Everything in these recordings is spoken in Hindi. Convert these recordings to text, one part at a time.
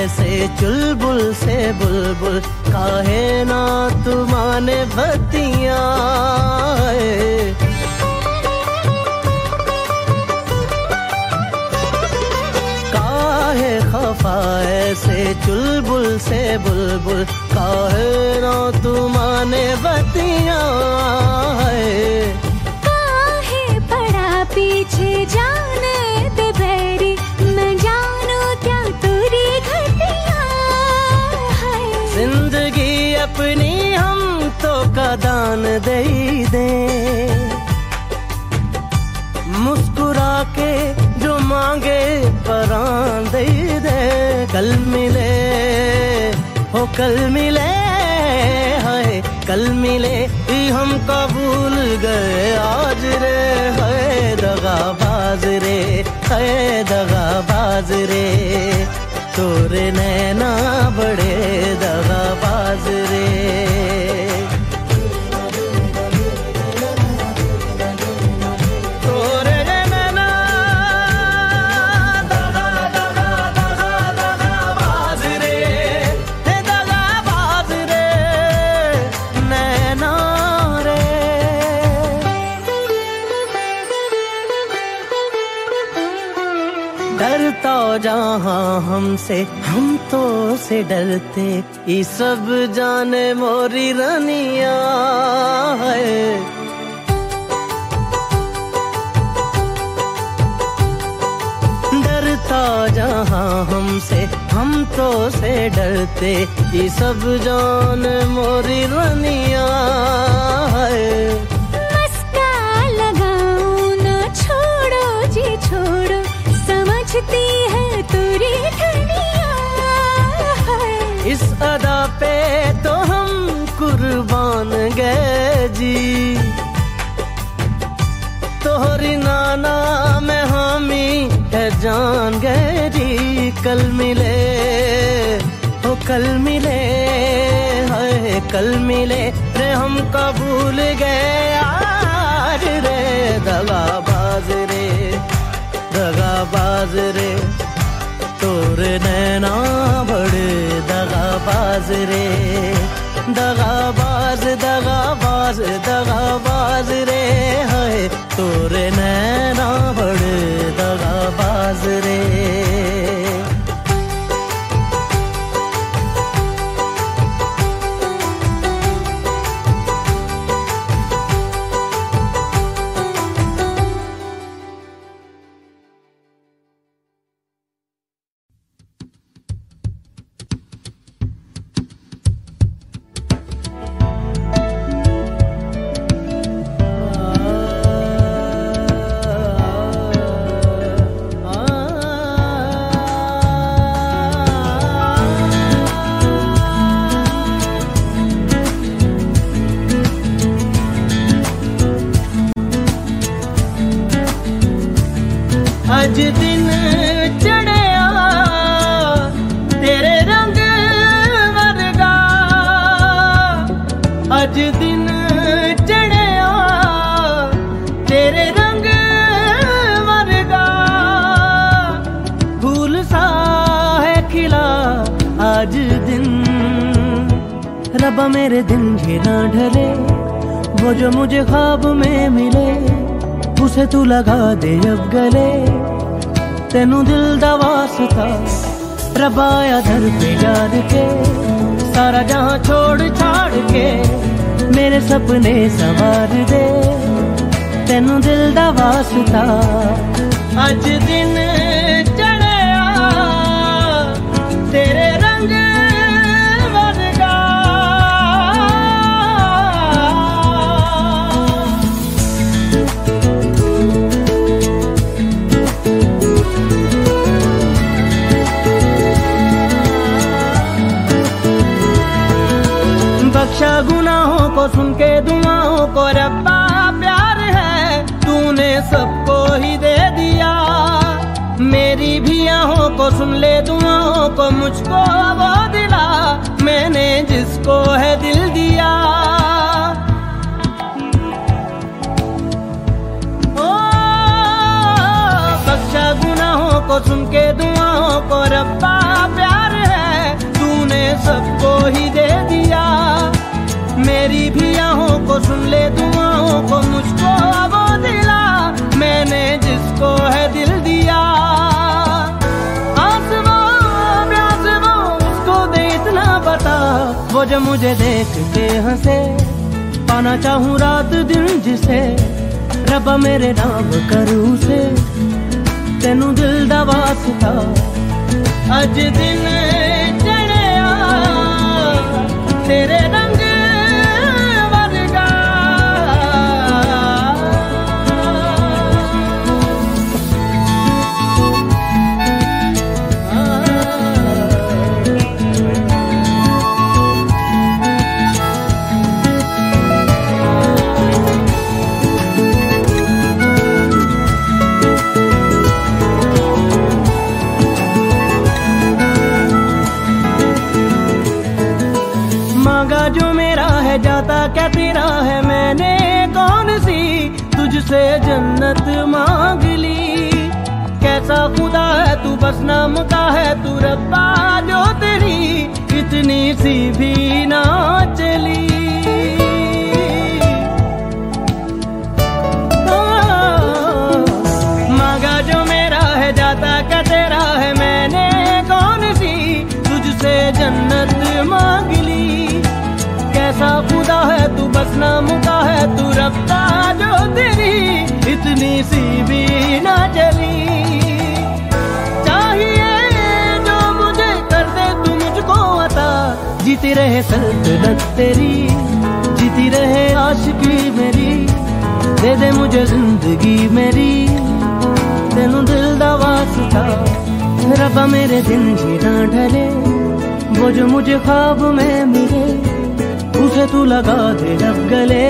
ऐसे चुलबुल से बुलबुल, काहे ना तू माने बतिया काहे खफा ऐसे चुलबुल से बुलबुल, काहे ना तू माने बतिया का दान दे दे। मुस्कुरा के जो मांगे परान दे दे। कल मिले, हो कल मिले, हाय, कल मिले ही हम कबूल गए। आज रे है दगा बाज रे है दगा बाज रे। तोरे नैना बड़े दगा हमसे हम तो से डरते, ये सब जाने मोरी रनिया है। डरता जहाँ हमसे, हम तो से डरते, ये सब जान मोरी रनिया है। गए जी तोहरी नाना में हामी है जान जी कल मिले, हो कल मिले, हाय कल मिले। रे हम कबूल गए आज रे, दगा बाज रे, दगा बाज रे। तोर नैना बड़े दगा बाज रे। दगा बाज दगा बाज दगा बाज रे है तोरे नैना बड़े दगाबाज रे। रबा मेरे दिन ये ना ढले, वो जो मुझे ख्वाब में मिले, उसे तू लगा दे अब गले। तेनू दिल दा वास्ता रबाया दर पे जान के, सारा जहाँ छोड़ छाड़ के, मेरे सपने सवार दे। तेनू दिल दा वास्ता अज दिन को सुन के दुआओं को रब्बा, प्यार है, तूने सबको ही दे दिया। मेरी भी आहों को सुन ले, दुआओं को मुझको वो दिला। मैंने जिसको है दिल दिया। ओ बख्शा गुनाहों को सुन के दुआओं को रब्बा, प्यार है, तूने सबको ही दे दिया। मेरी भी आहों को सुन ले, दुआओं को मुझको वो दिला। मैंने जिसको है दिल दिया। वो जो मुझे देख के हंसे, पाना चाहूँ रात दिन जिसे। रबा मेरे नाम करूँ से तेनू दिल दा वास्ता। अज दिन चढ़िया। तेरे तुझसे जन्नत मांग ली। कैसा खुदा है तू, बस नाम का है तू, रब्बा जो तेरी, इतनी सी भी ना चली। है बस नाम का है तू रब्ता जो तेरी इतनी सी भी ना चली। चाहिए जो मुझे कर दे तू मुझको अता। जीती रहे सल्तनत तेरी, जीती रहे आशिकी मेरी। दे दे मुझे ज़िंदगी मेरी। तेनू दिल दा वास्ता रब्बा मेरे दिन जीना ढले। वो जो मुझे ख्वाब में मिले उसे तू लगा दे जब गले।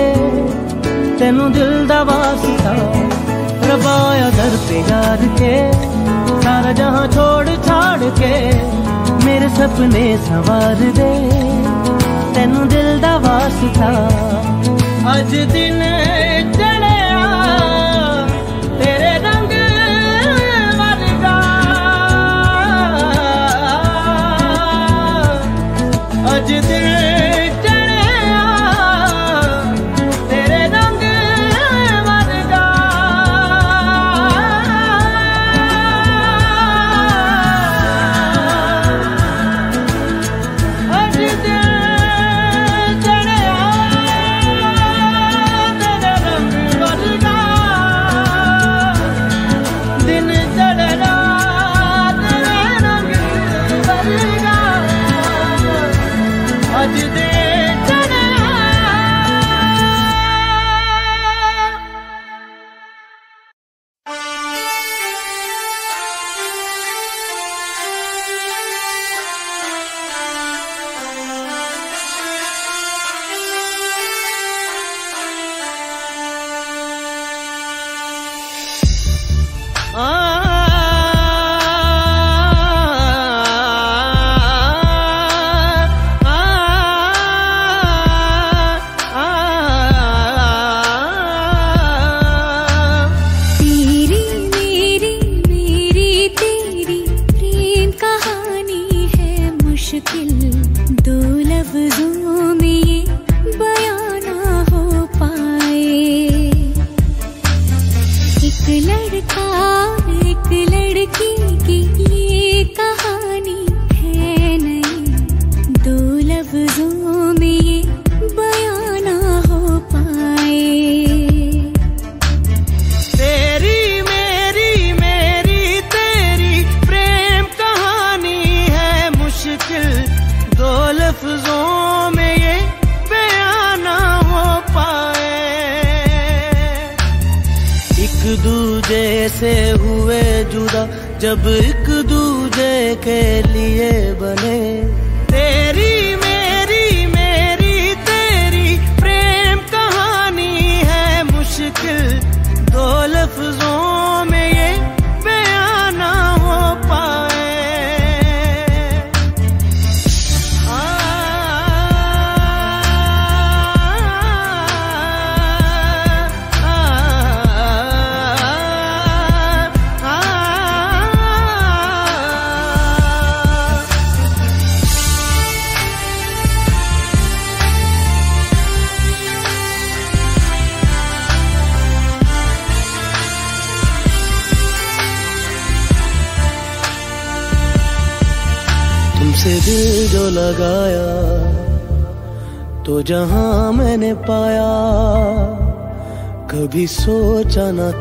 तेनू दिल दा रबाया दर पे यार के। सारा जहाँ छोड़ छाड़ के, मेरे सपने सवार दे। तेन दिल दा वास्ता अज दिन चढ़िया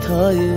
सोचा न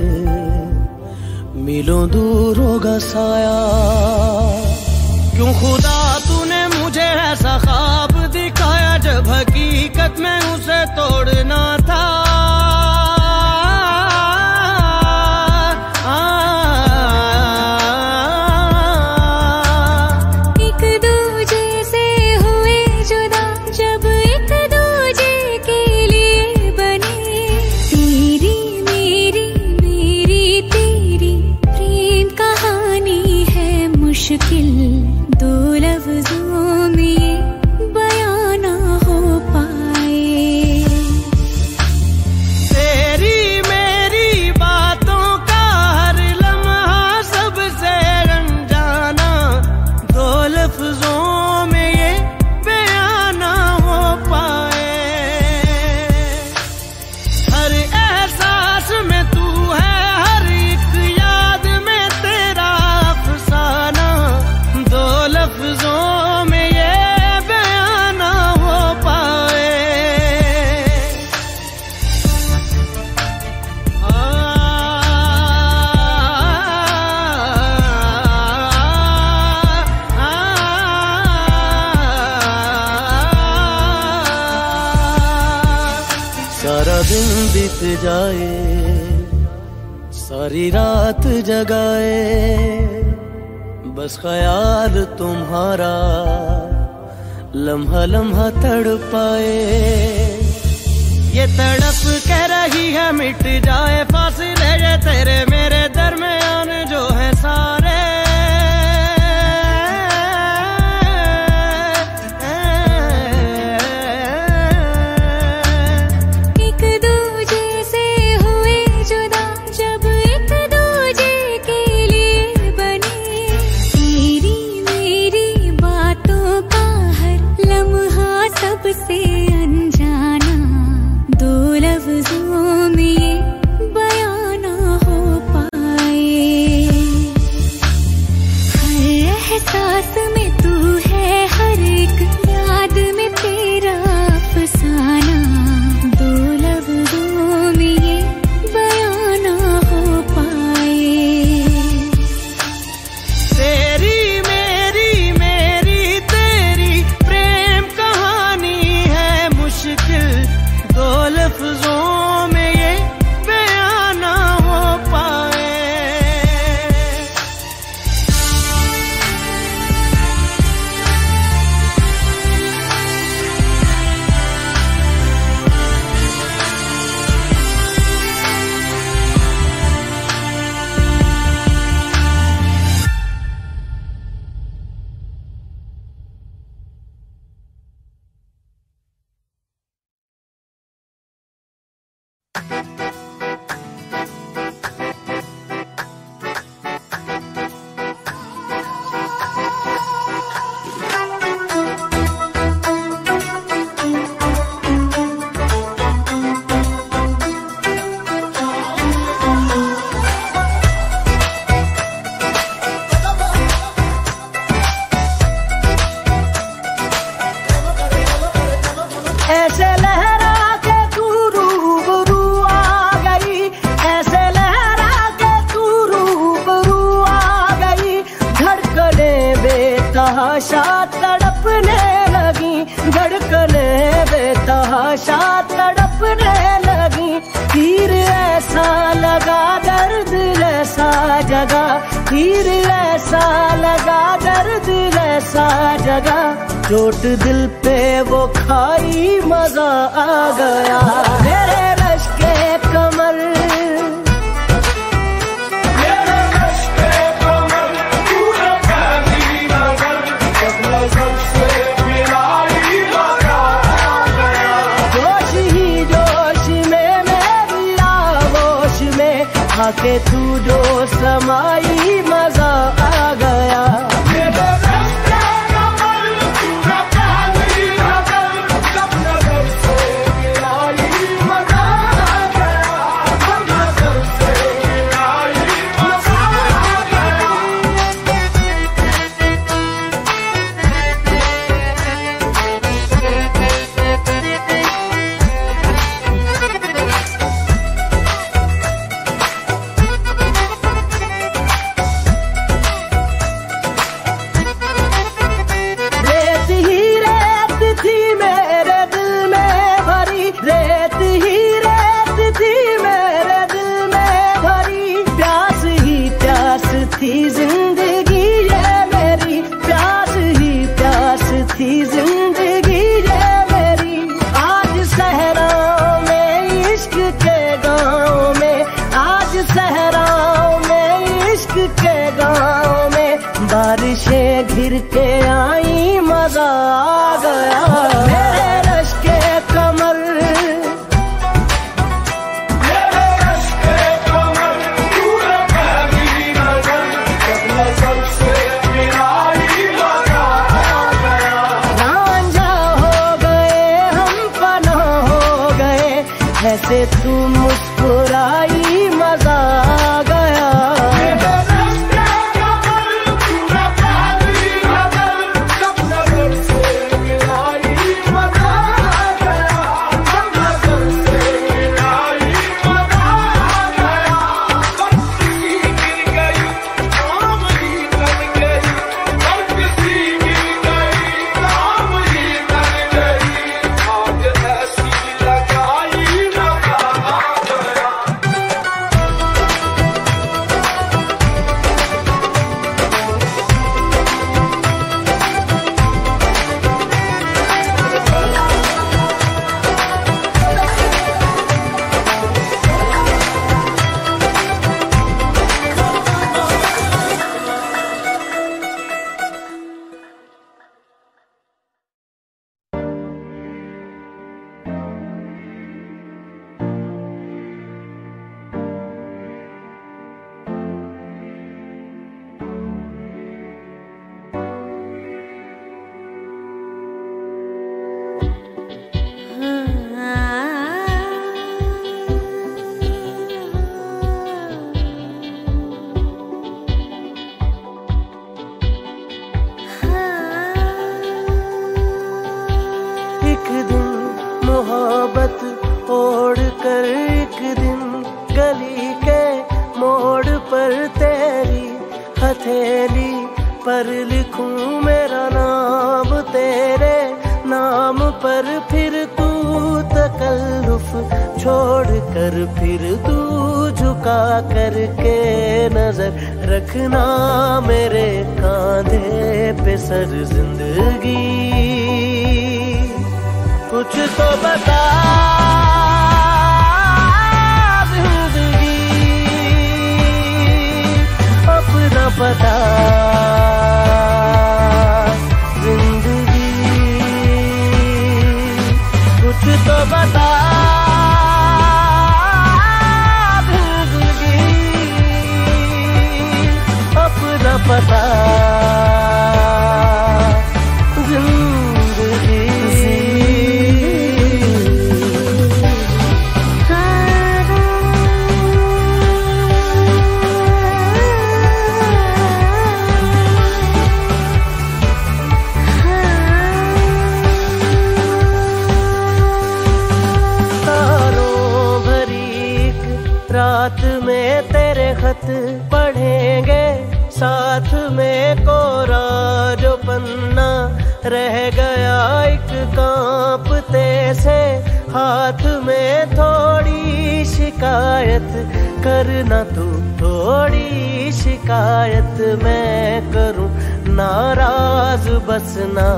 मैं करूँ? नाराज़ बस ना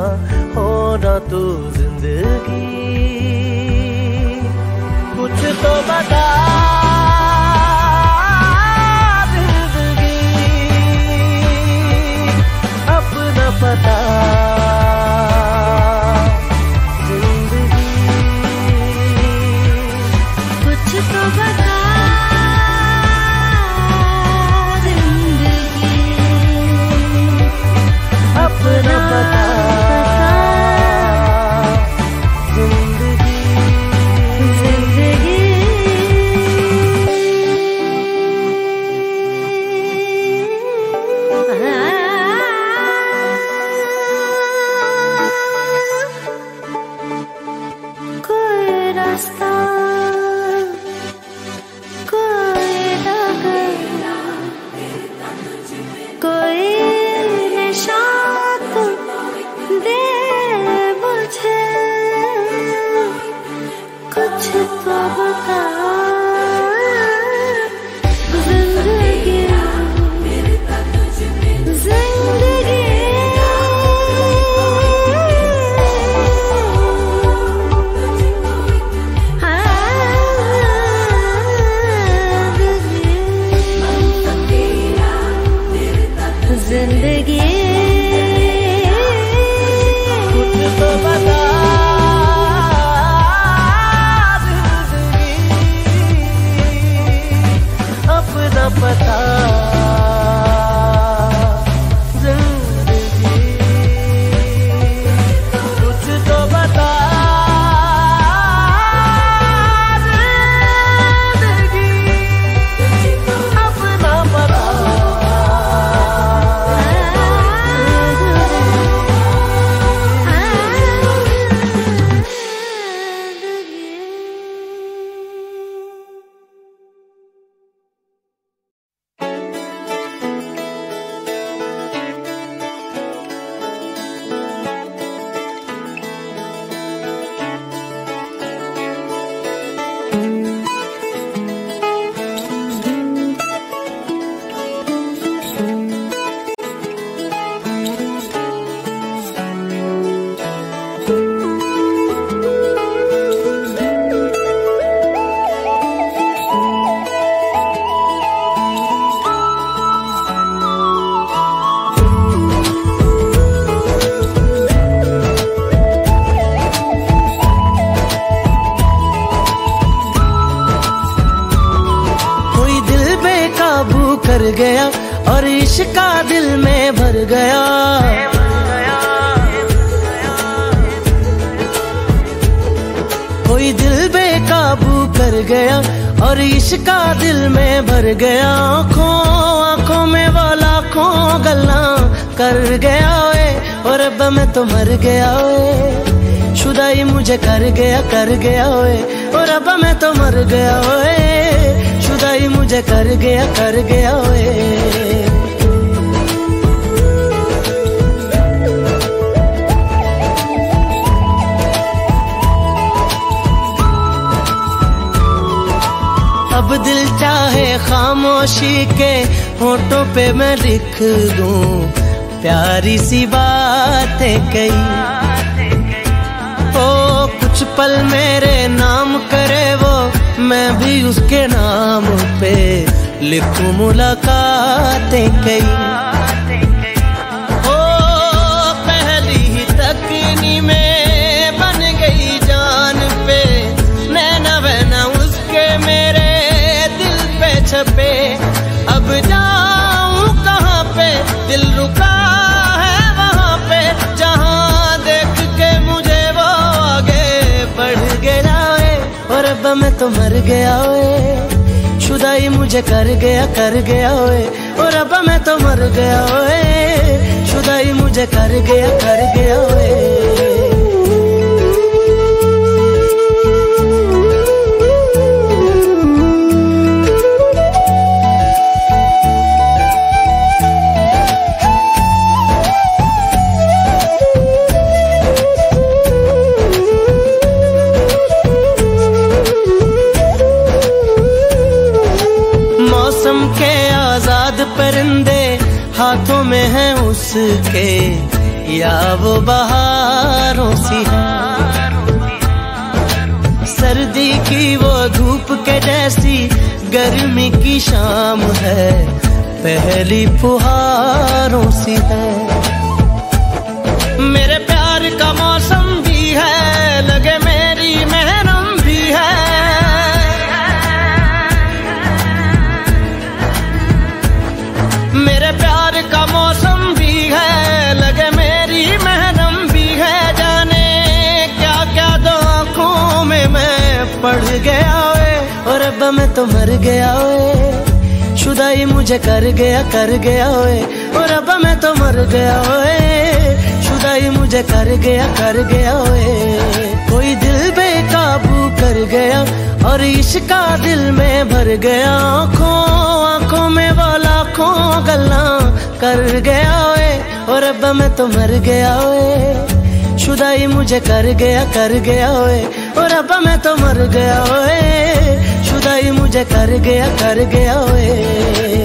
होना तू ज़िंदगी। कुछ तो बता ज़िंदगी अपना पता た。गया और इश्का दिल में भर गया आँखों आँखों में वो लाखों गल्ला कर गया ओए, और अब मैं तो मर गया ओए। शुदाई मुझे कर गया कर गया ओए, और अब मैं तो मर गया ओए। शुदाई मुझे कर गया कर गया ओए। अब दिल चाहे खामोशी के होठों पे मैं लिख दूँ, प्यारी सी बातें कई ओ, कुछ पल मेरे नाम करे वो, मैं भी उसके नाम पे लिखूं मुलाकातें कई ओ, पहली ही तकनी में छपे अब जाऊँ कहाँ पे? दिल रुका है वहाँ पे। जहाँ देख के मुझे वो आगे बढ़ गया ओए और अब मैं तो मर गया ओए शुदाई मुझे कर गया कर गया ओए और अब मैं तो मर गया ओए शुदाई मुझे कर गया कर गया ओए उसके, या वो बहारों सी सर्दी की वो धूप के जैसी गर्मी की शाम है, पहली फुहारों सी है। अब मैं तो मर गया ओए। शुदाई मुझे कर गया कर गया ओए। और अब मैं तो मर गया ओए। शुदाई मुझे कर गया कर गया ओए। कोई दिल बेकाबू कर गया और इश्का दिल में भर गया। आँखों आँखों में वो लाखों गल्ला कर गया ओए। और अब मैं तो मर गया ओए। शुदाई मुझे कर गया कर गया ओए। और अब मैं तो मर गया ओए। शुदाई मुझे कर गया कर गया ओए।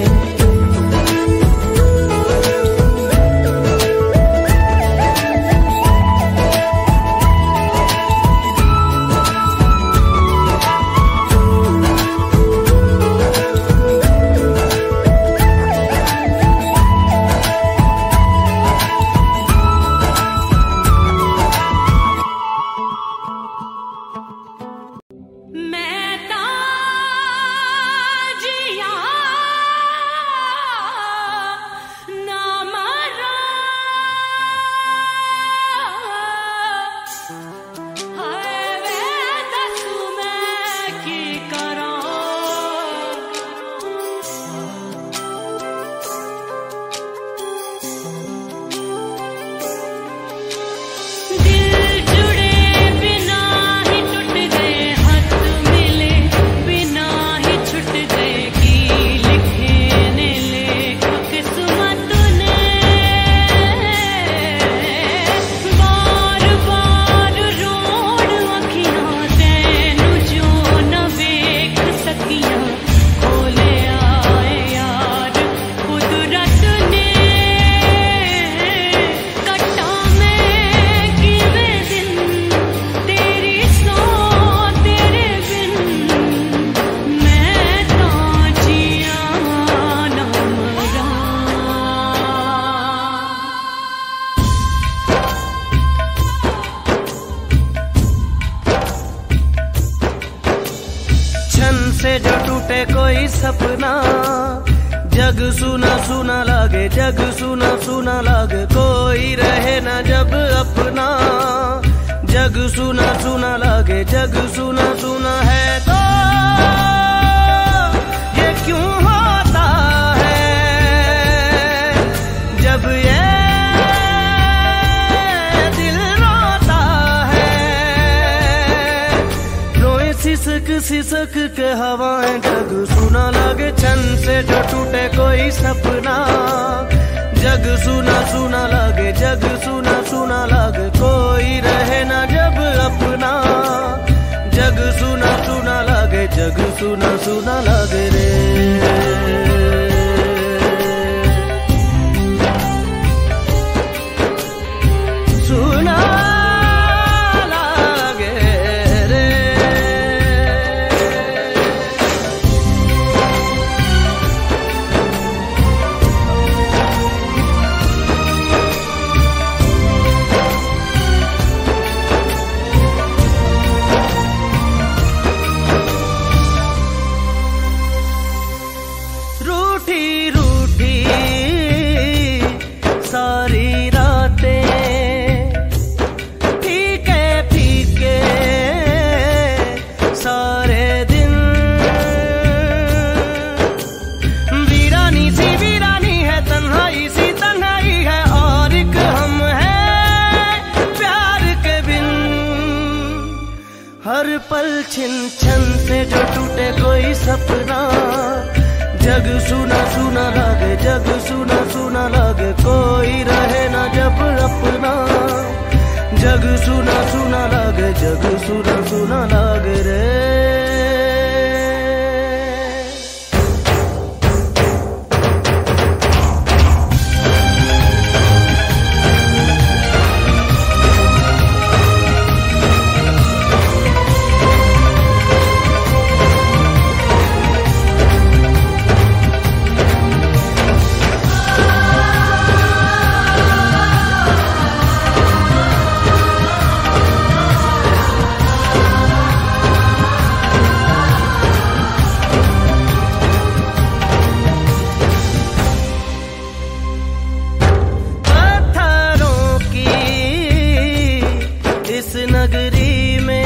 इस नगरी में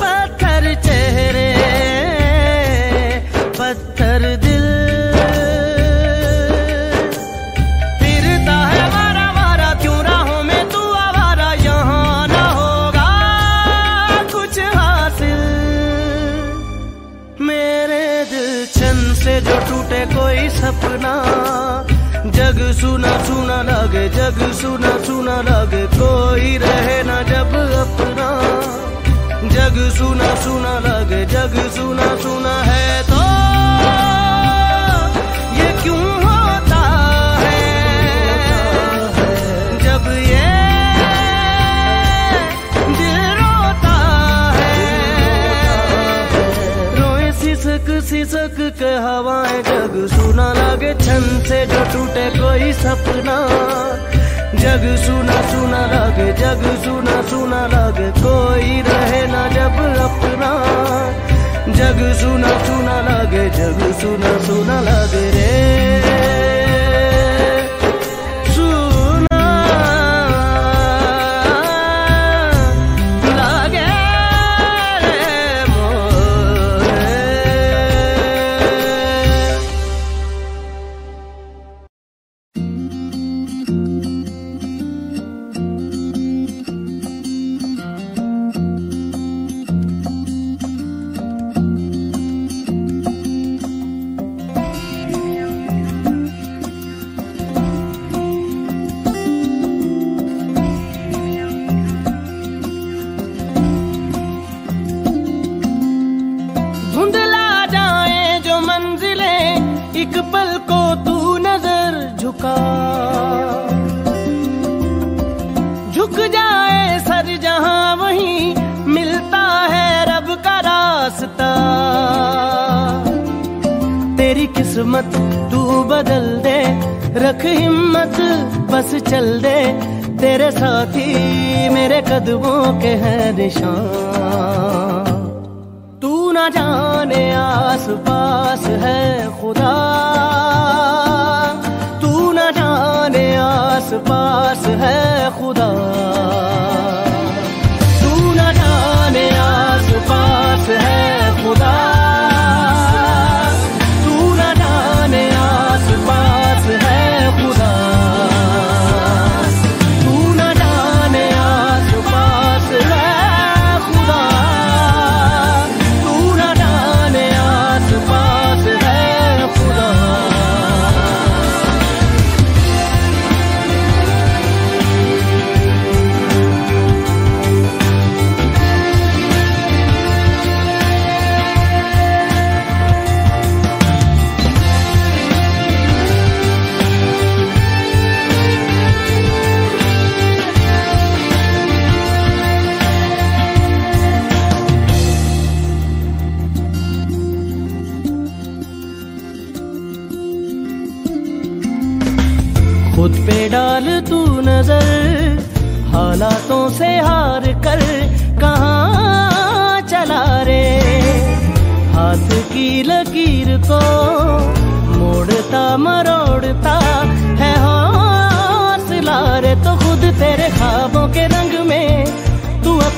पत्थर चेहरे, पत्थर दिल। फिरता है मारा मारा क्यों राहों में तू आवारा? यहाँ ना होगा कुछ हासिल। मेरे दिल छन से जो टूटे कोई सपना, जग सुना सुना लगे, जग सुना सुना लगे। कोई रहे ना जब अपना। जग सुना सुना लगे, जग सुना सुना है तो। ये क्यों होता है? जब ये रोता है। रोए सिसक सिसक के हवाएँ, जग सुना लगे छन से जो टूटे कोई सपना। जग सुना सुना लगे, जग सुना सुना लगे, कोई रहे ना जब अपना। जग सुना सुना लगे, जग सुना सुना लगे रे।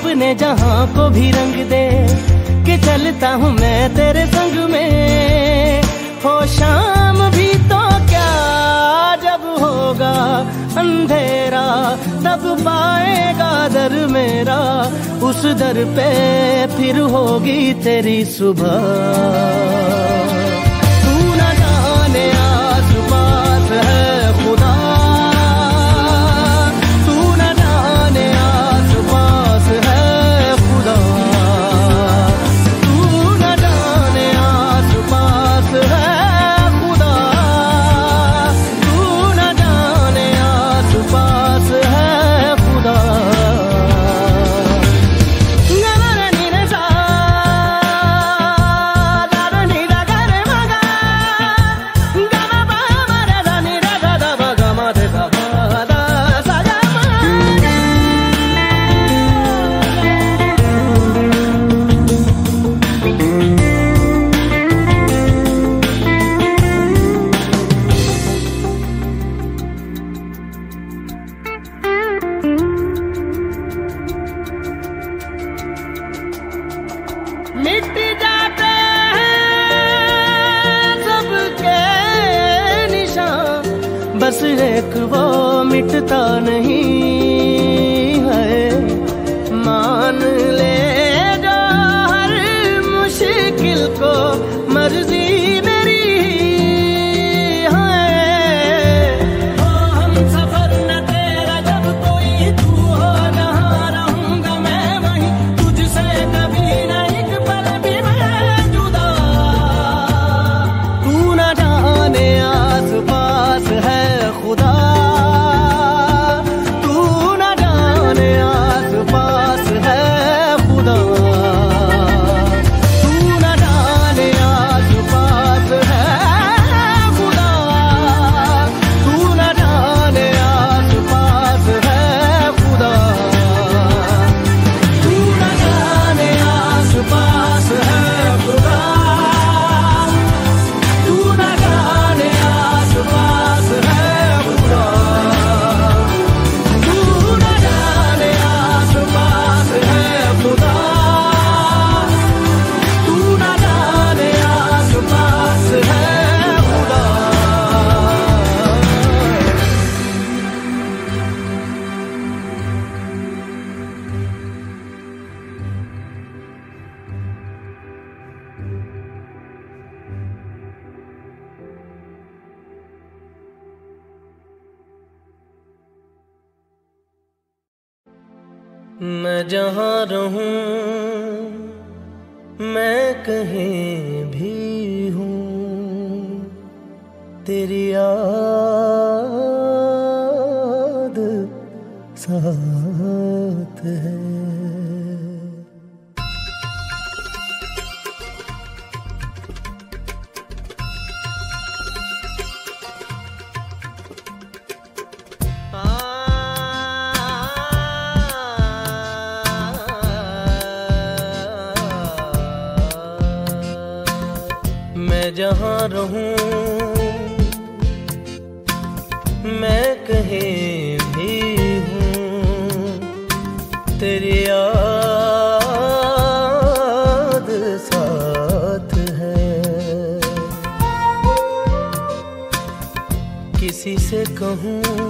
अपने जहाँ को भी रंग दे, कि चलता हूँ मैं तेरे संग में। हो शाम भी तो क्या जब होगा अंधेरा, तब पाएगा दर मेरा। उस दर पे फिर होगी तेरी सुबह। कहूँ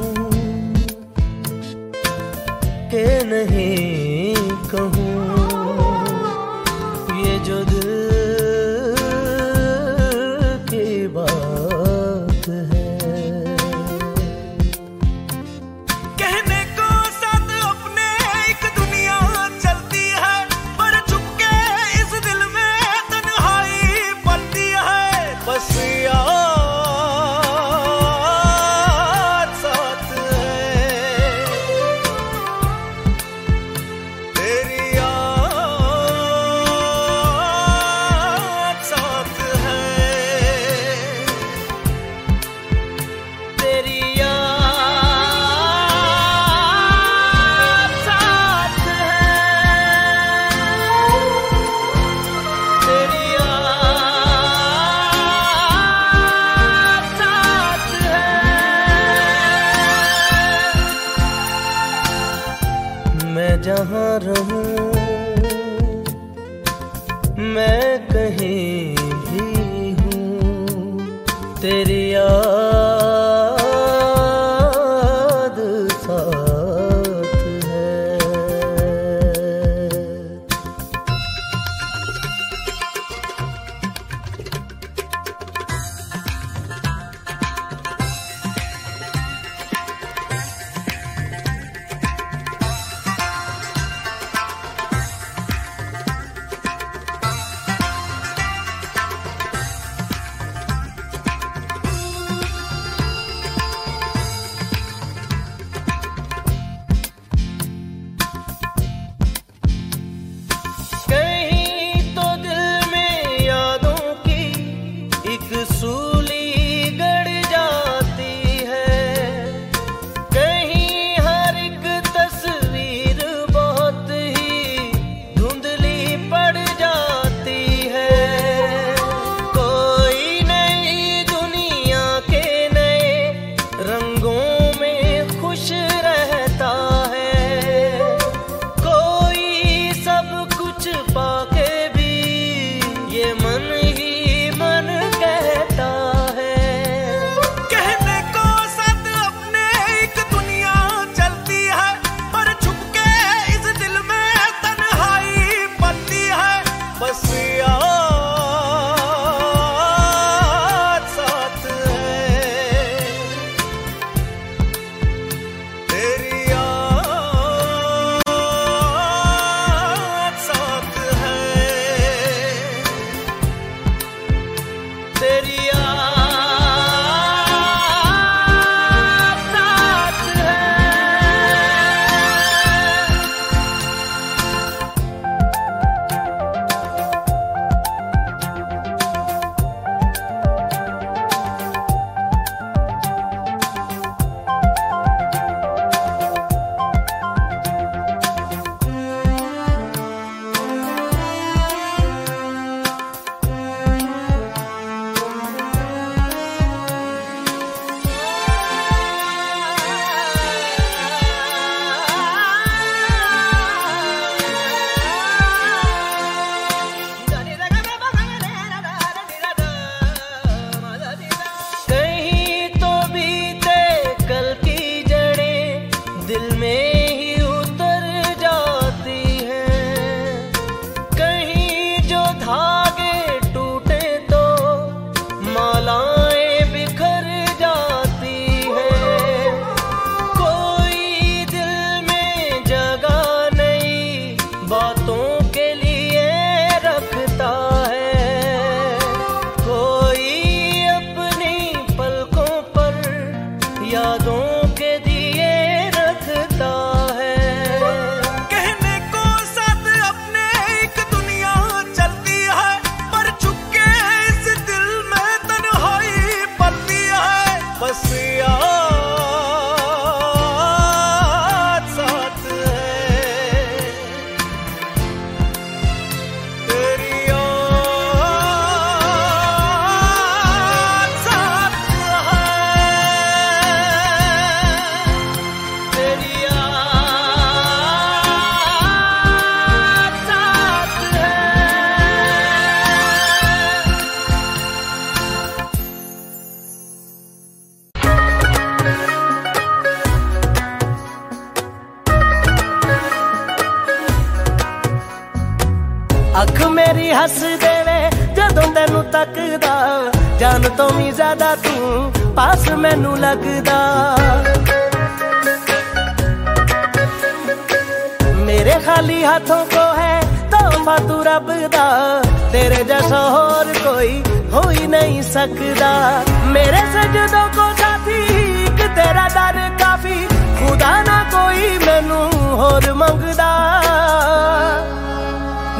नहीं सकता मेरे सजदों को साथी एक तेरा दर काफ़ी खुदा ना कोई मैनू होर मंगदा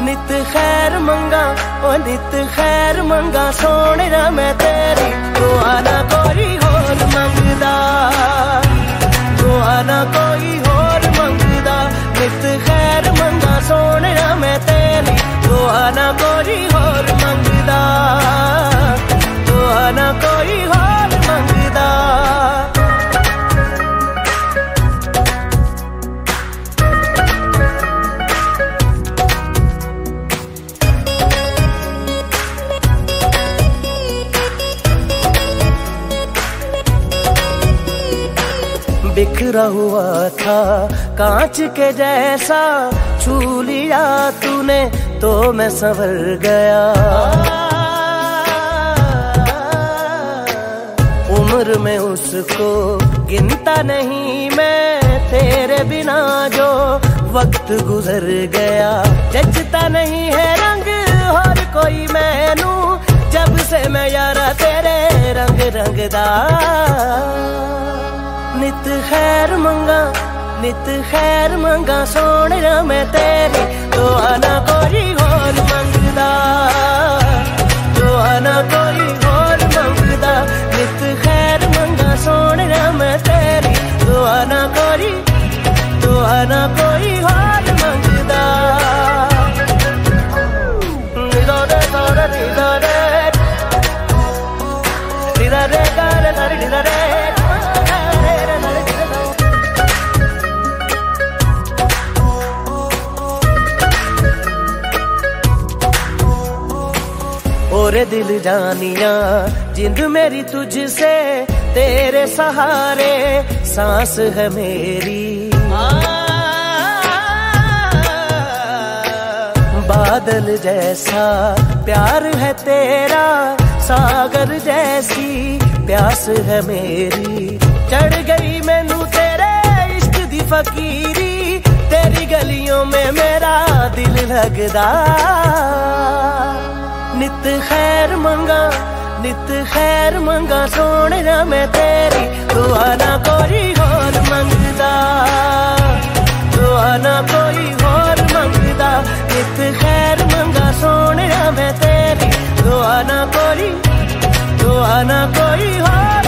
नित खैर मंगा ओ नित खैर मंगा सोने ना मैं तेरी दुआ ना कोई होर मंगदा दुआ ना कोई होर मंगदा नित खैर मंगा सोने ना मैं तेरी दुआ ना ना कोई होर मंगदा। बिखरा हुआ था, कांच के जैसा छू लिया तूने तो मैं संवर गया। में उसको गिनता नहीं मैं तेरे बिना जो वक्त गुजर गया। जचता नहीं है रंग और कोई मैनू, जब से मैं यारा तेरे रंग रंगदा। नित खैर मंगा, नित खैर मंगा, सोने मैं तेरी तो आना कोई होर मंगदा। तो आना कोई तेरी दुआ ना कोई दुआ ना कोई होर ओरे दिल जानिया, जिंद मेरी तुझसे, तेरे सहारे, सांस है मेरी। बादल जैसा, प्यार है तेरा, सागर जैसी, प्यास है मेरी। चढ़ गई मैनू तेरे इश्क दी फकीरी, तेरी गलियों में मेरा दिल लगदा। नित खैर मंगा, नित खैर मंगा, सोने मैं तेरी, दुआ ना कोई होर मंगदा। दुआ ना कोई होर मंगदा, नित खैर मंगा, सोने मैं तेरी, दुआ ना कोई, दुआ ना कोई होर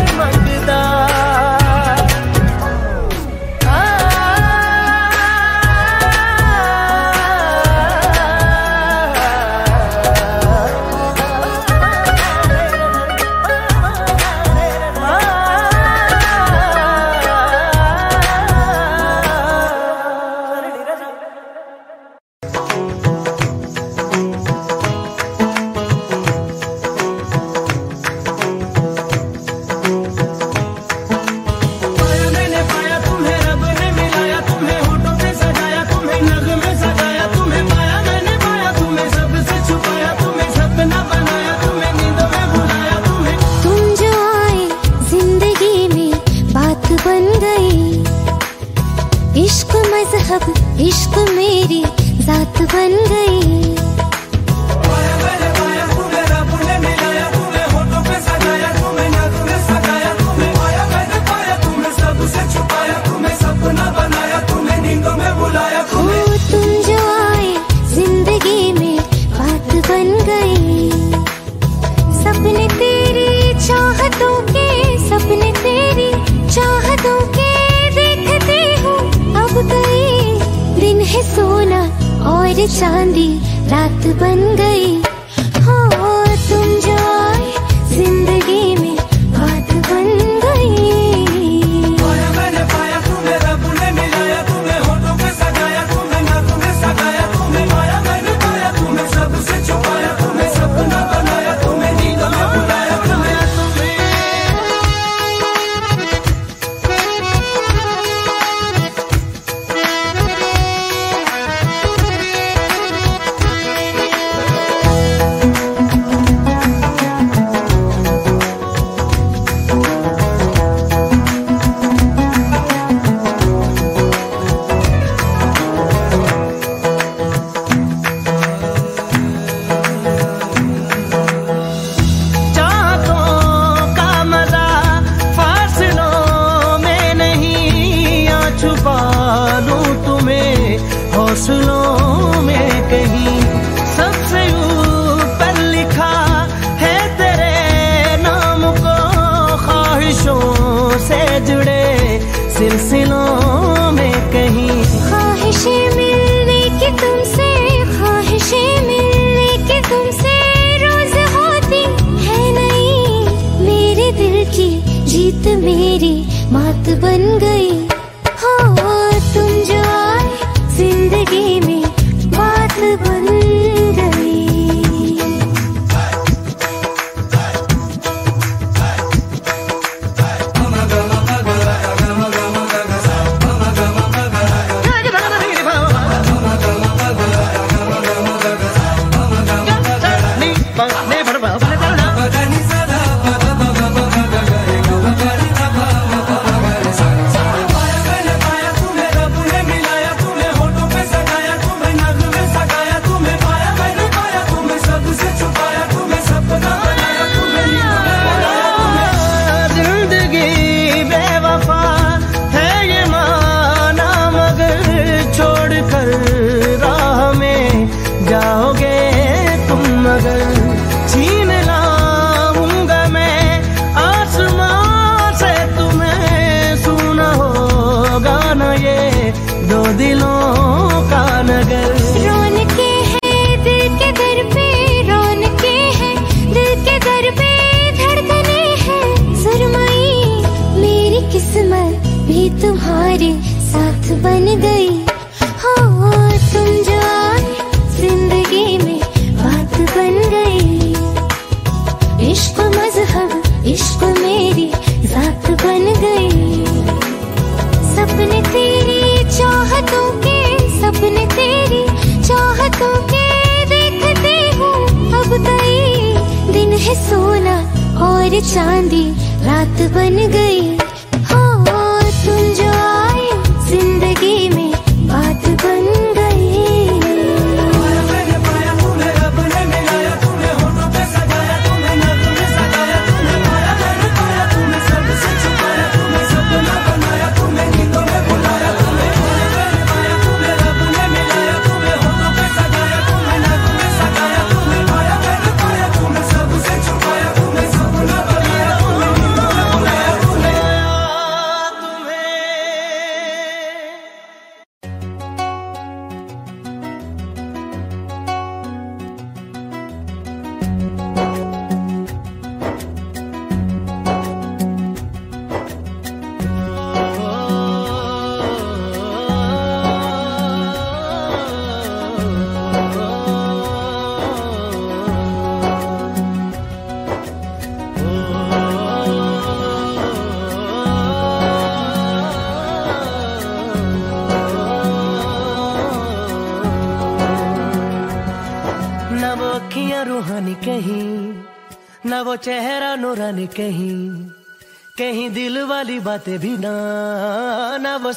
चांदी रात बन गई।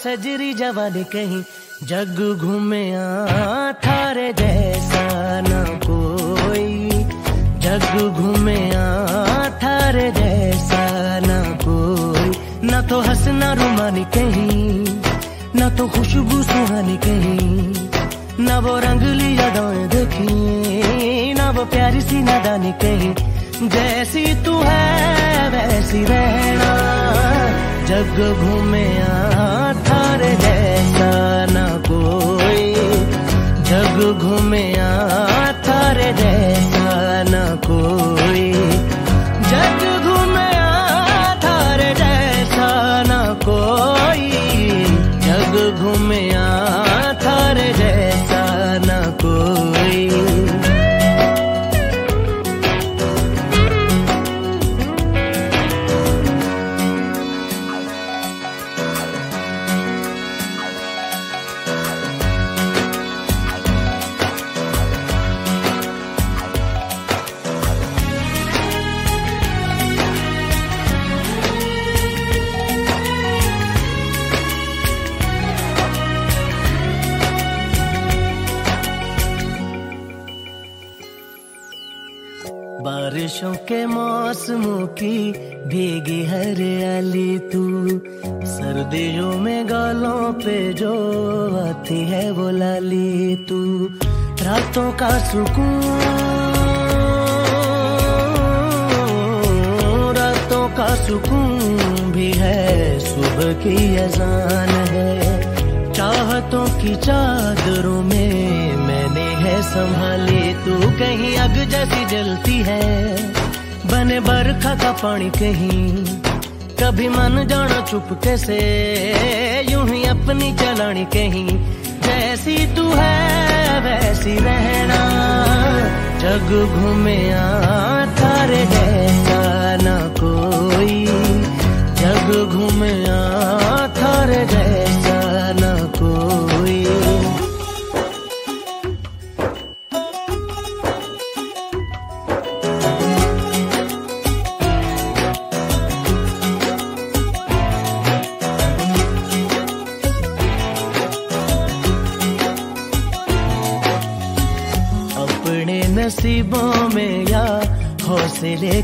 सजरी जवानी कहीं जग घूमया थारे जैसा ना कोई। जग घूमया थारे जैसा ना कोई। ना तो हंसना रुमानी कहीं, ना तो खुशबू सुहानी कहीं। ना वो रंगली यादों देखी, ना वो प्यारी सी नादानी कहीं। जैसी तू है, वैसी रहना। जग घूमे में आ रातों का सुकून, रातों का सुकून भी है। सुबह की अजान है। चाहतों की चादरों में मैंने है संभाले। तू कहीं अग जैसी जलती है। बने बरखा का पानी कहीं, कभी मन जाना चुपके से। यूँ ही अपनी चलानी कहीं जैसी तू है, वैसी रहना। जग घूमे तारे जैसा न कोई। जग घूमे तारे जैसा न कोई।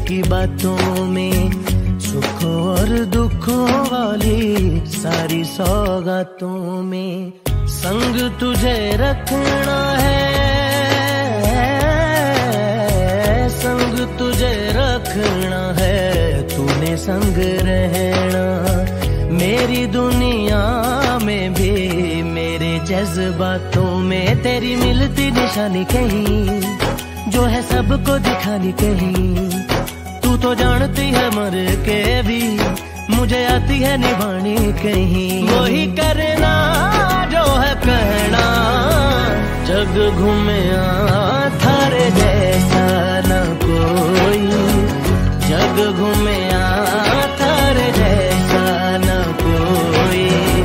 की बातों में सुख और दुखों वाली सारी सौगातों में संग तुझे रखना है। संग तुझे रखना है, तूने संग रहना। मेरी दुनिया में भी, मेरे जज्बातों में तेरी मिलती निशानी कहीं, जो है सबको दिखानी कहीं। तू जानती है मर के भी। मुझे आती है निभानी कहीं। वही करना जो है कहना। जग घूमे थारे जैसा न कोई। जग घूमे थारे जैसा न कोई।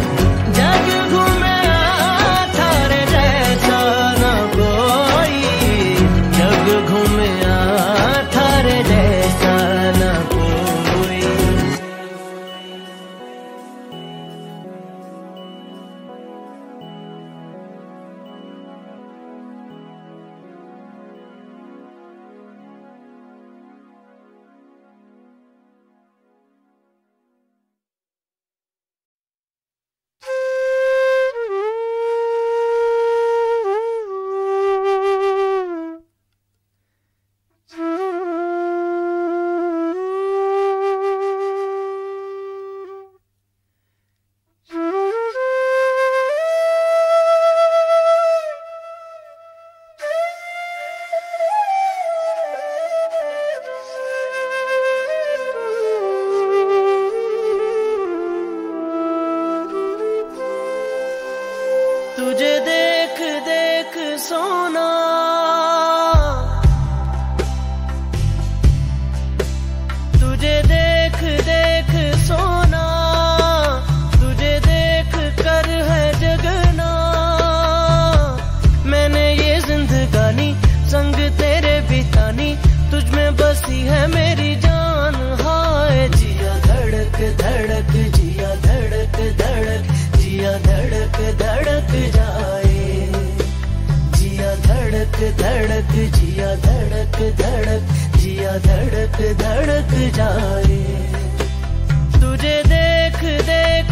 धड़क जिया धड़क धड़क जिया धड़क धड़क जाए। तुझे देख देख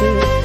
Thank you.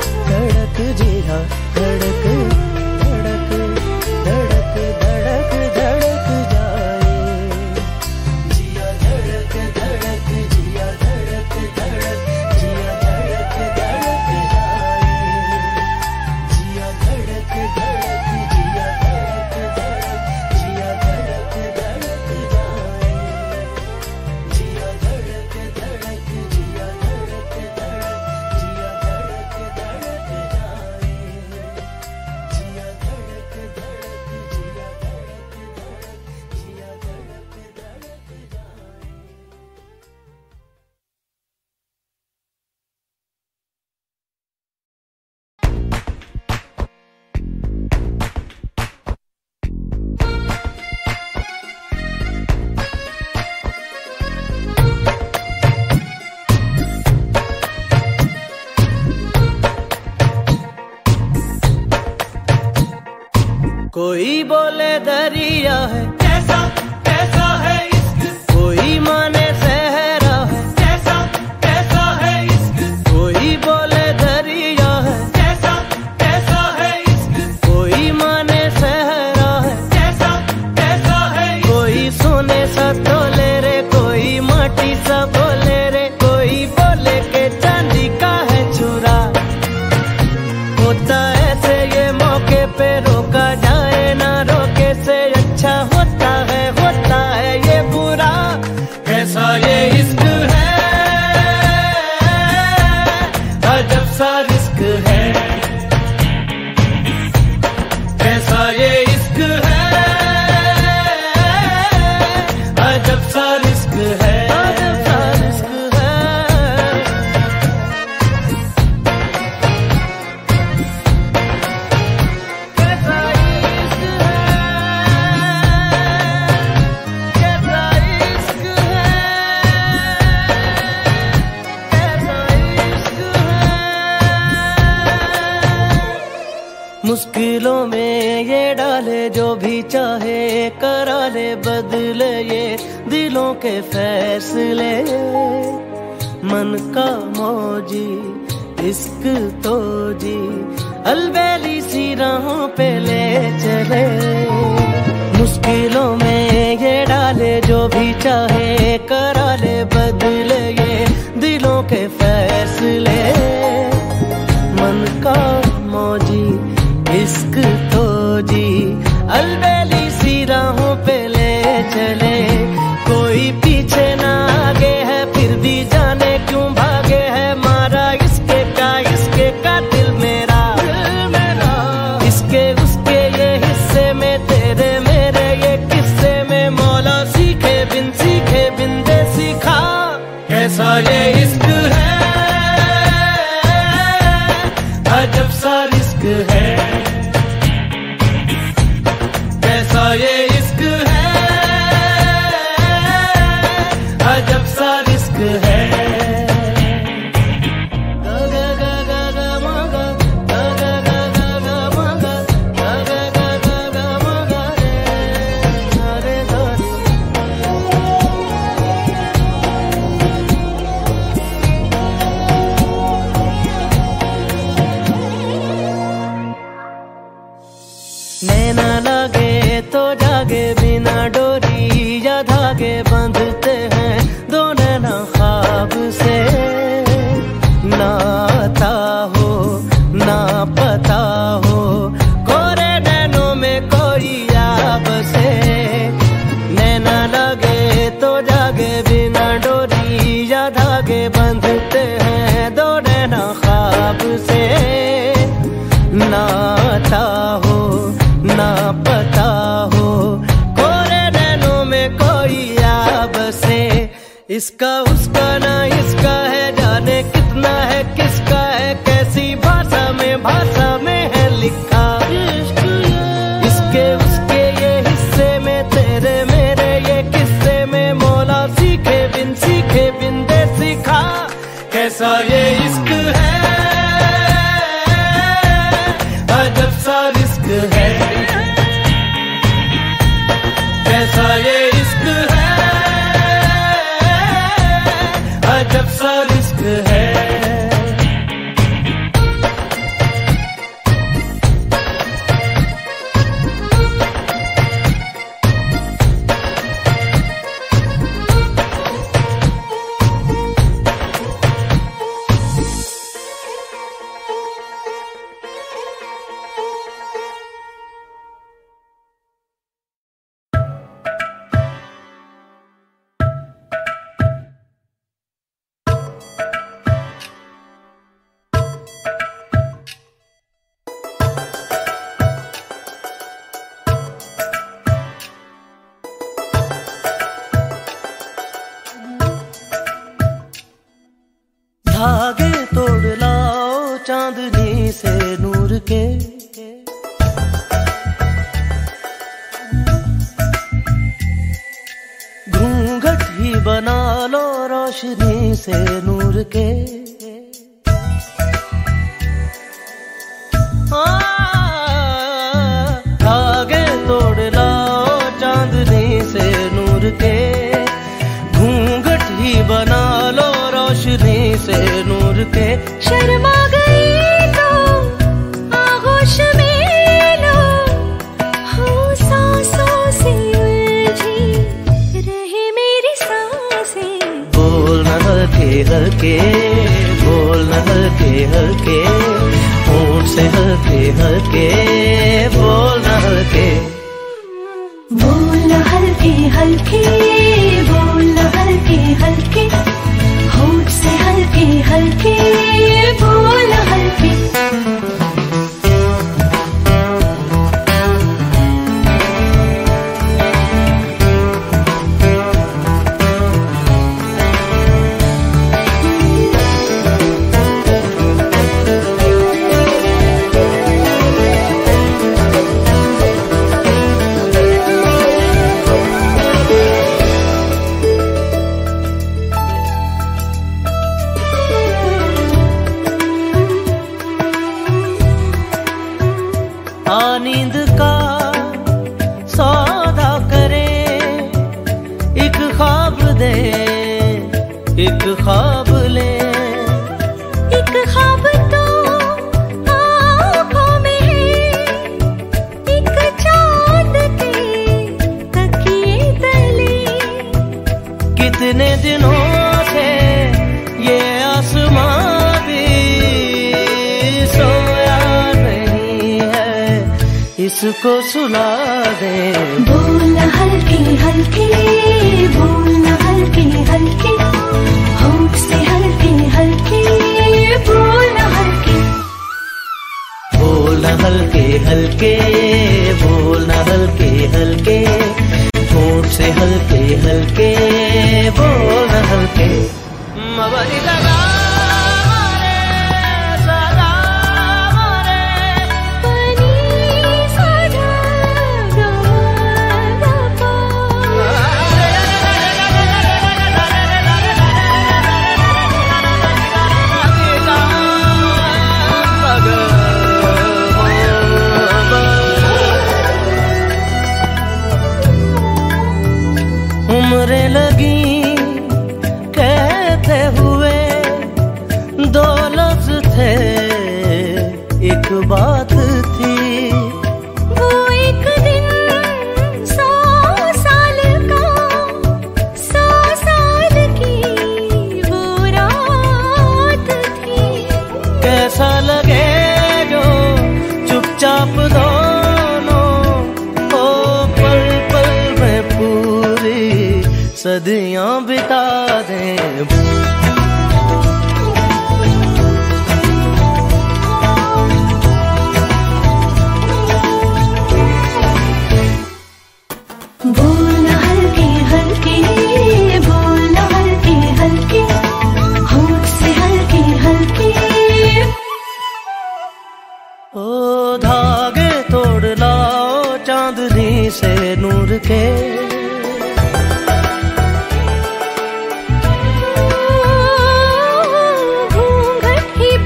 इसका उसका ना इसका है जाने कितना है किसका है कैसी भाषा में भाषा ख्वाब ले। एक ख्वाब तो आँखों में है। एक चाँद के तकिए तले। कितने दिनों से ये आसमां भी सोया नहीं है। इसको सुला दे। बोल हल्के हल्के बोल हल्के हल्के। हल्के हल्के बोल हल्के। बोल हल्के हल्के बोल हल्के हल्के। होठ से हल्के हल्के बोल हल्के। मबरी के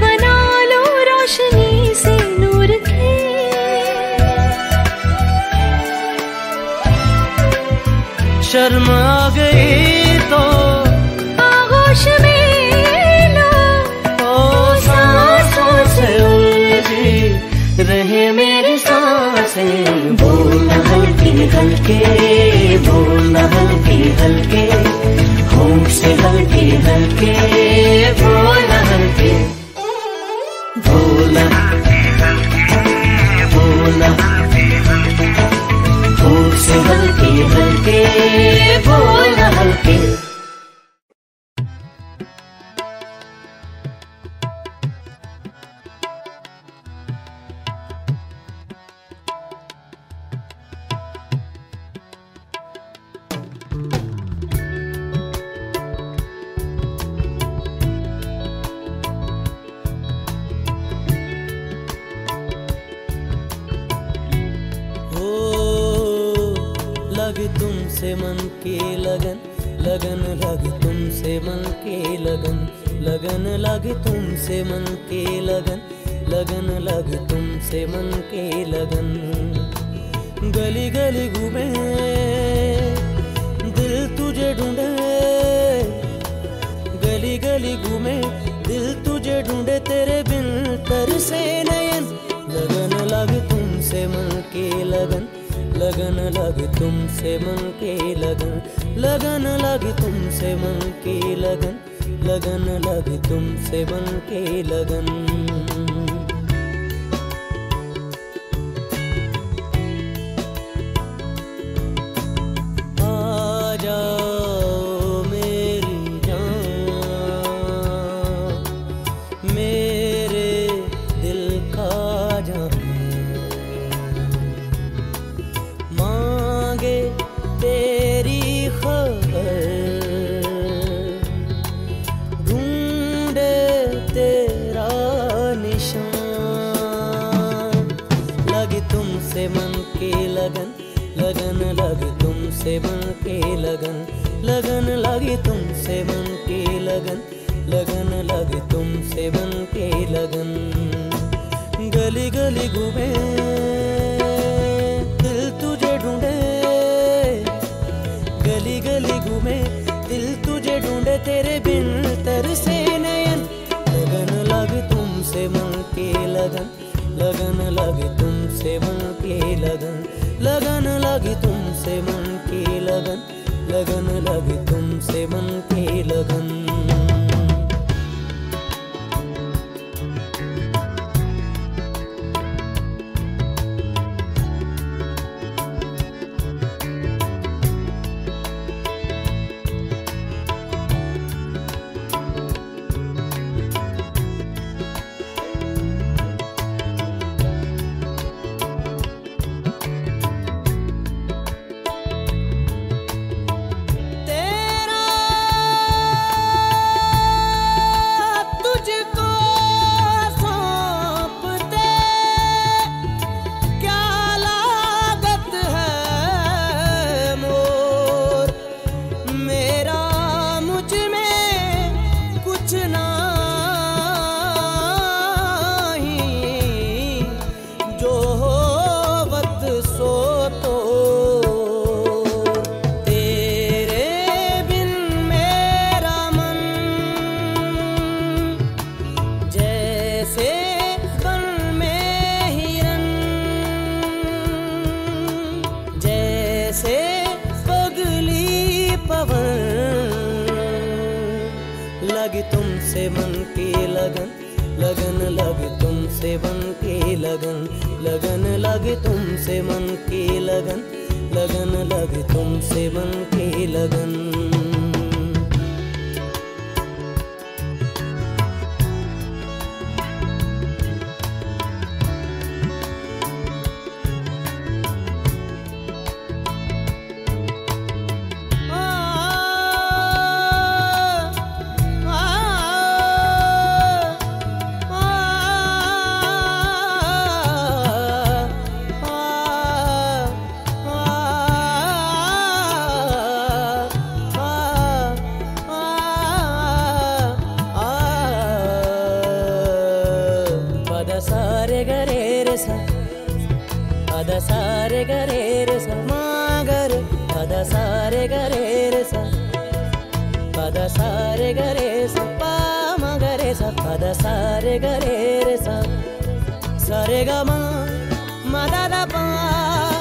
बना लो रोशनी से नूर शर्म हल्के बोलना हल्के हल्के, होंठ से हल्के हल्के बोलना हल्के बोलना बोलना होंठ से हल्के हल्के बोल हल्के। लगन लगन लग तुमसे मन की लगन लगन लग तुमसे मन की लगन लगन लग तुमसे मन की लगन। सारे गे रे सा सारे गा मा दा पा।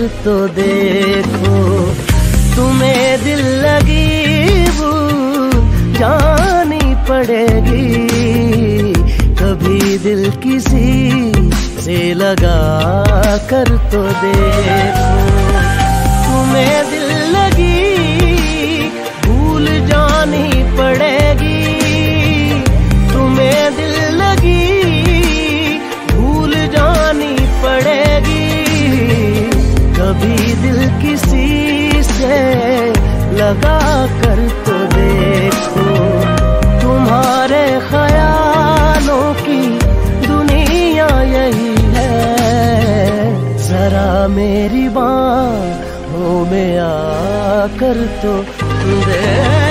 कर तो देखो, तुम्हें दिल लगी वो जानी पड़ेगी। कभी दिल किसी से लगा कर तो देखो। लगा कर तो देखो, तुम्हारे ख्यालों की दुनिया यही है। जरा मेरी बाहों में आकर तो देख।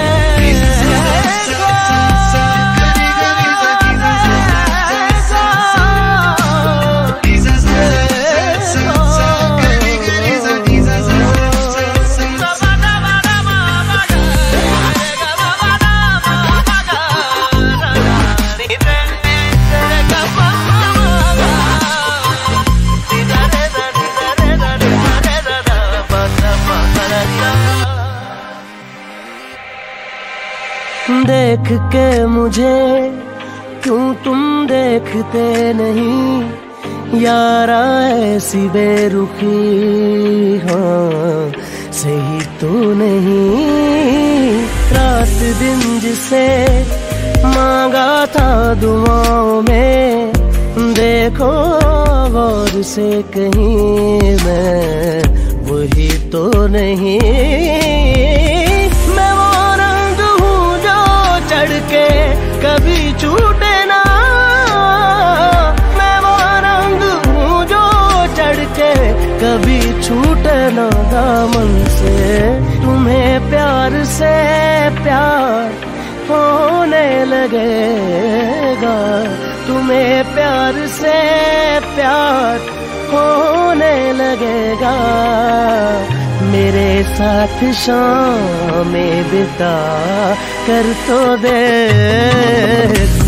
के मुझे क्यों तुम देखते नहीं? यारा ऐसी बेरुखी हाँ सही तो नहीं। रात दिन जिसे मांगा था दुआओं में, देखो गौर से कहीं मैं वही तो नहीं। कभी छूटे ना मैं वो रंग हूँ जो चढ़ के कभी छूटे ना दामन से। तुम्हें प्यार से प्यार होने लगेगा। तुम्हें प्यार से प्यार होने लगेगा। मेरे साथ शाम में बिता। कर तो देखो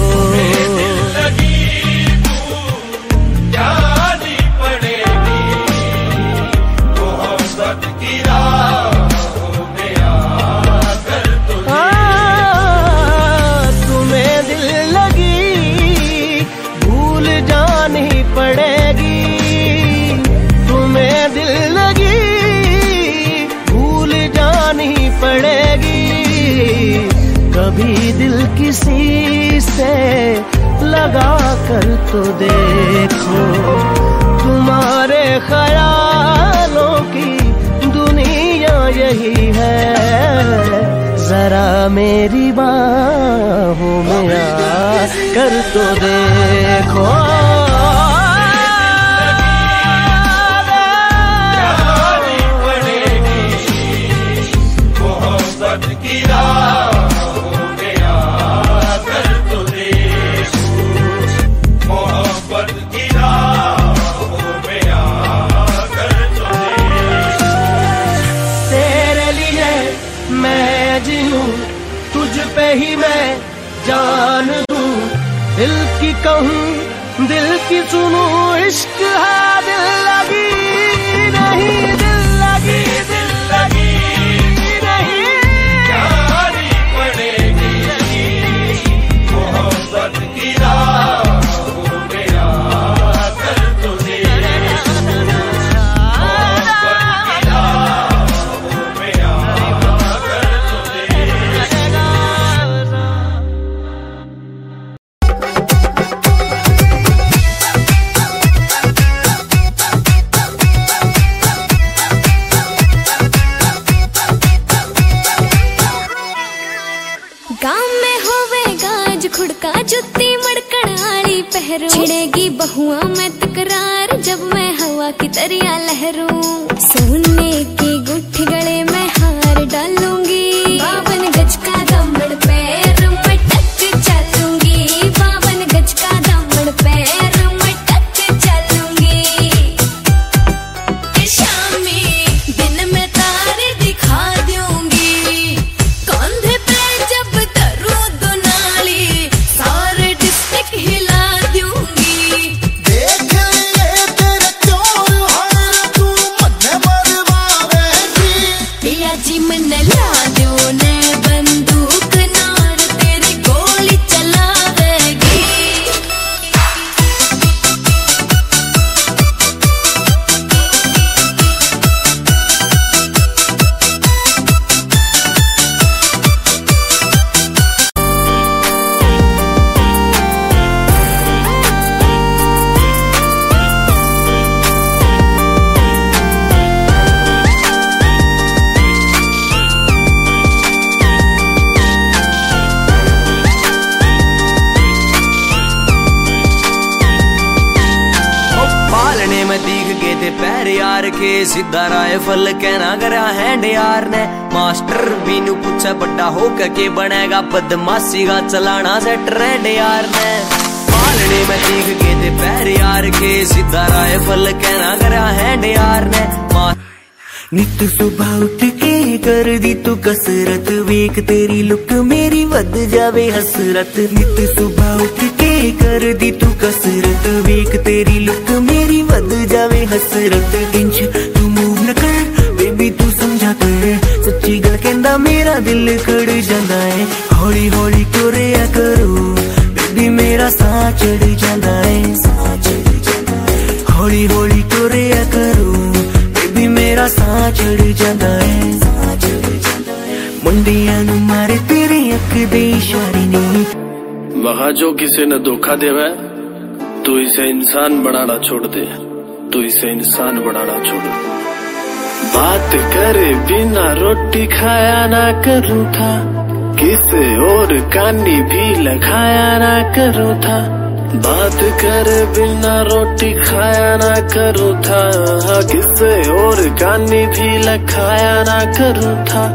से लगा कर तो देखो। तुम्हारे ख्यालों की दुनिया यही है। जरा मेरी बाहों में आ कर तो देखो। बदमाशी का चलाना सेट रेड यार ने पालने में चीख के ते पैर यार के सीधा राइफल कहना करा हैंड यार ने मा- ਨਿਤ ਸੁਬਾਹ ਉੱਠ ਕੇ ਕਰਦੀ ਤੂੰ ਕਸਰਤ ਵੇਖ ਤੇਰੀ ਲੁੱਕ ਮੇਰੀ ਵੱਧ ਜਾਵੇ ਹਸਰਤ ਨਿਤ ਸੁਬਾਹ धोखा देवा, तू इसे इंसान बनाना छोड़ दे तू इसे इंसान बनाना छोड़। दे बात करे बिना रोटी खाया ना करूँ था, किसे और कानी भी लगाया ना करूँ था। बात करे बिना रोटी खाया ना करूँ था, किसे और कानी भी लगाया ना करूँ था।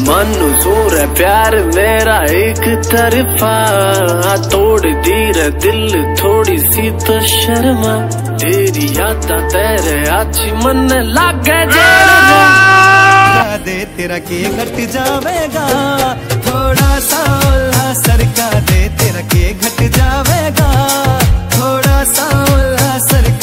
मंजूर है, प्यार मेरा एक तरफा। तोड़ दी रे दिल, थोड़ी सी तो शर्मा। तेरी यादा तेरे अच्छी मन लागे दे, तेरा के घट जावेगा। थोड़ा सा उल्हा सरका दे, तेरा के घट जावेगा। थोड़ा सा उल्हा सरका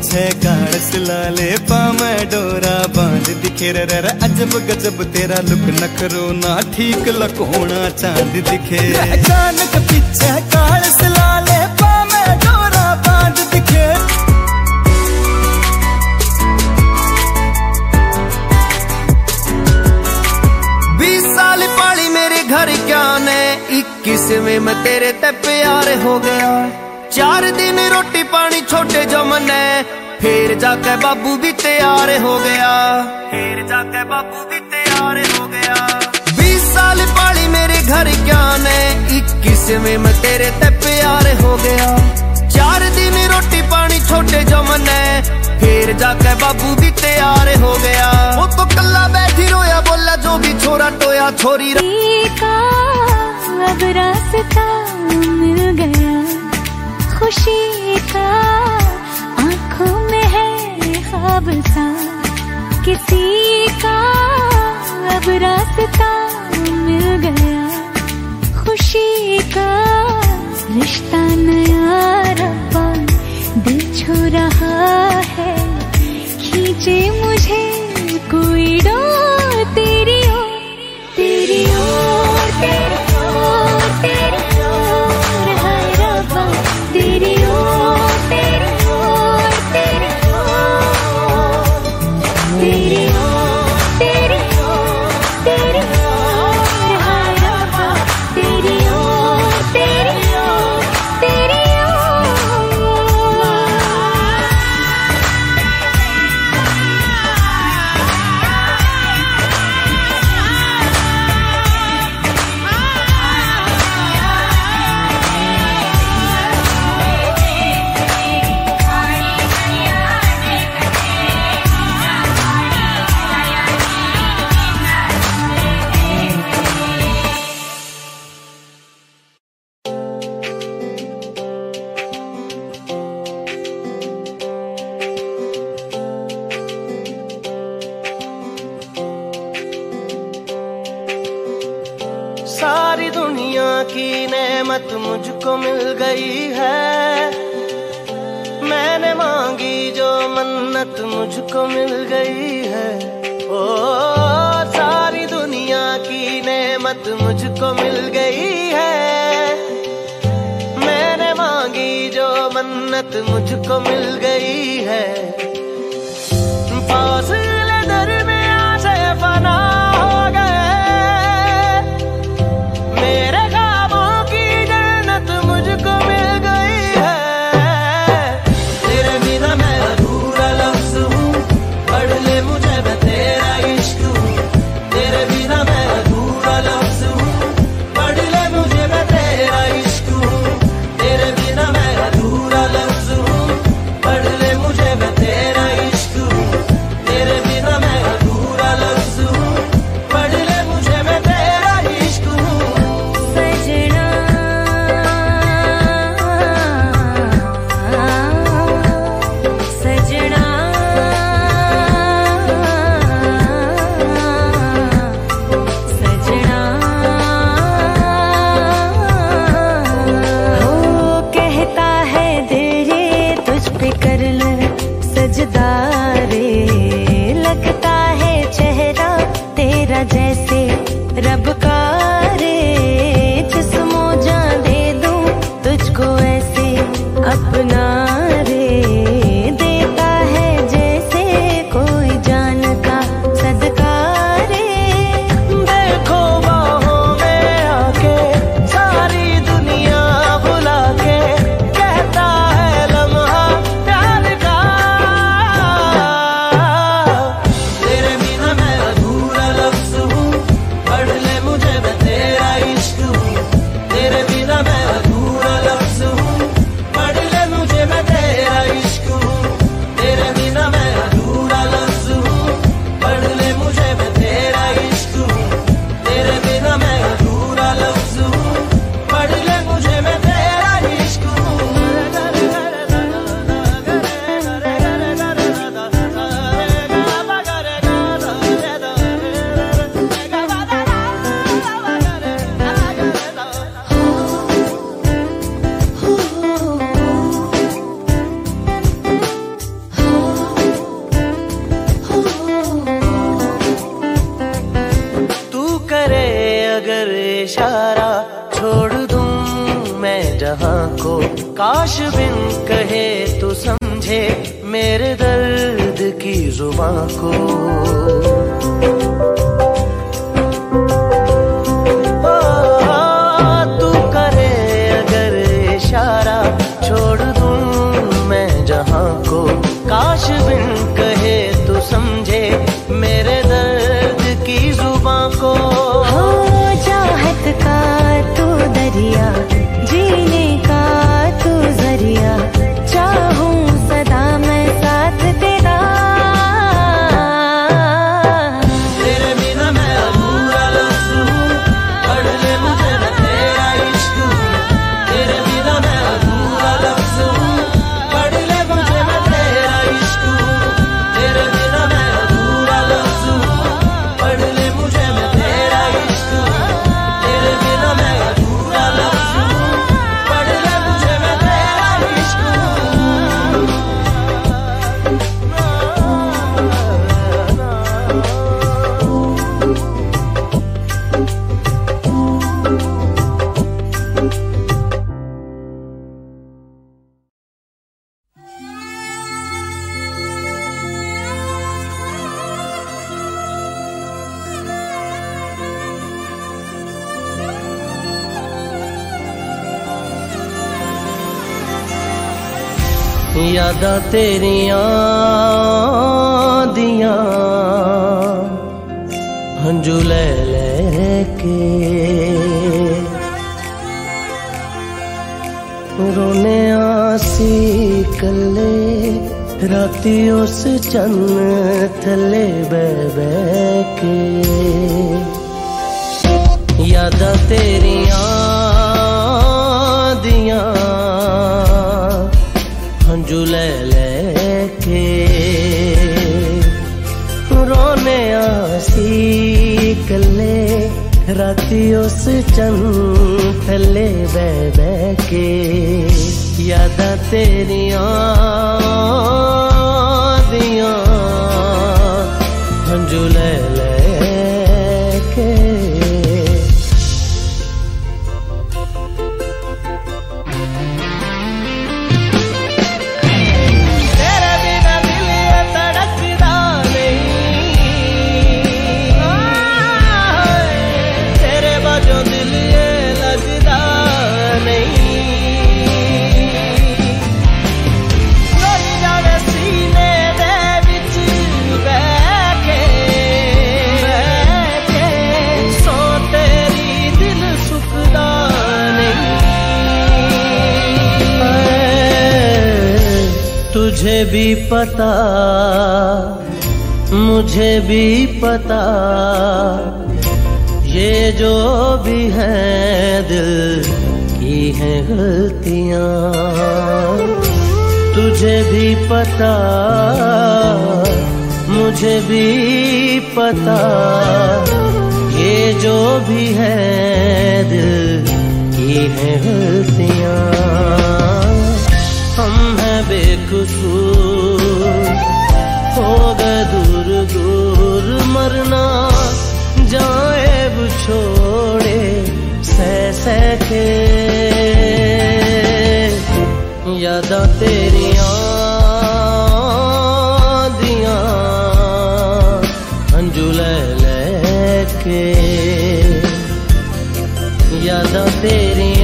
पीछे काड़स लाले पामे डोरा बाँध दिखे रे अजब गजब तेरा लुक नखरो ना, ठीक लकोना चाँद दिखे कानक पीछे काड़स लाले पामे डोरा बाँध दिखे बीस साल पाली मेरे घर क्या ने इक्कीस में मैं तेरे ते प्यार हो गया। चार दिन रोटी पानी छोटे जो मने फिर जाके बाबू भी तैयार हो गया। फिर जाके बाबू भी तैयार हो गया। बीस साल पाली मेरे घर क्या ने इक्कीस में मैं तेरे ते प्यार हो गया। चार दिन रोटी पानी छोटे जो मने फिर जाके बाबू भी तैयार हो गया। वो तो कल्ला बैठी रोया, बोला जो भी छोरा टोया, छोरी अब रास्ता मिल गया। खुशी का आँखों में है ख्वाब सा किसी का अब रास्ता मिल गया। खुशी का रिश्ता नया रब्बा। दिल छू रहा है, खींचे मुझे के रोने आसी कले राती उस चन्न थले बह के। यादां तेरियाँ, दियाँ, हंजू ले राती से चन बह बह के याद तेरिया दिया हंजू ले ले भी पता, मुझे भी पता, ये जो भी है दिल की है गलतियाँ। तुझे भी पता, मुझे भी पता, ये जो भी है दिल की है गलतियाँ। बेकसूर हो गए दूर मरना, जाए छोड़े सह सह के यादां तेरियाँ, दियाँ अंजू ले ले के यादां तेरियाँ।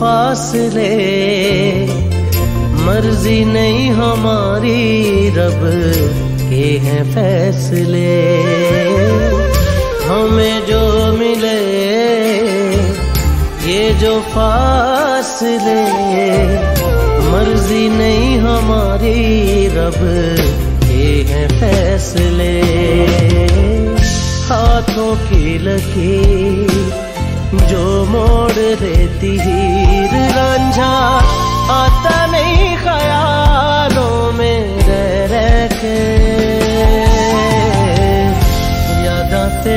फासले। मर्ज़ी नहीं हमारी रब के हैं फैसले। हमें जो मिले, ये जो फासले। मर्ज़ी नहीं हमारी रब के हैं फैसले। हाथों की लकीर जो मोड़ देती हीर रांझा आता नहीं ख्यालों में रह रह के। यादा से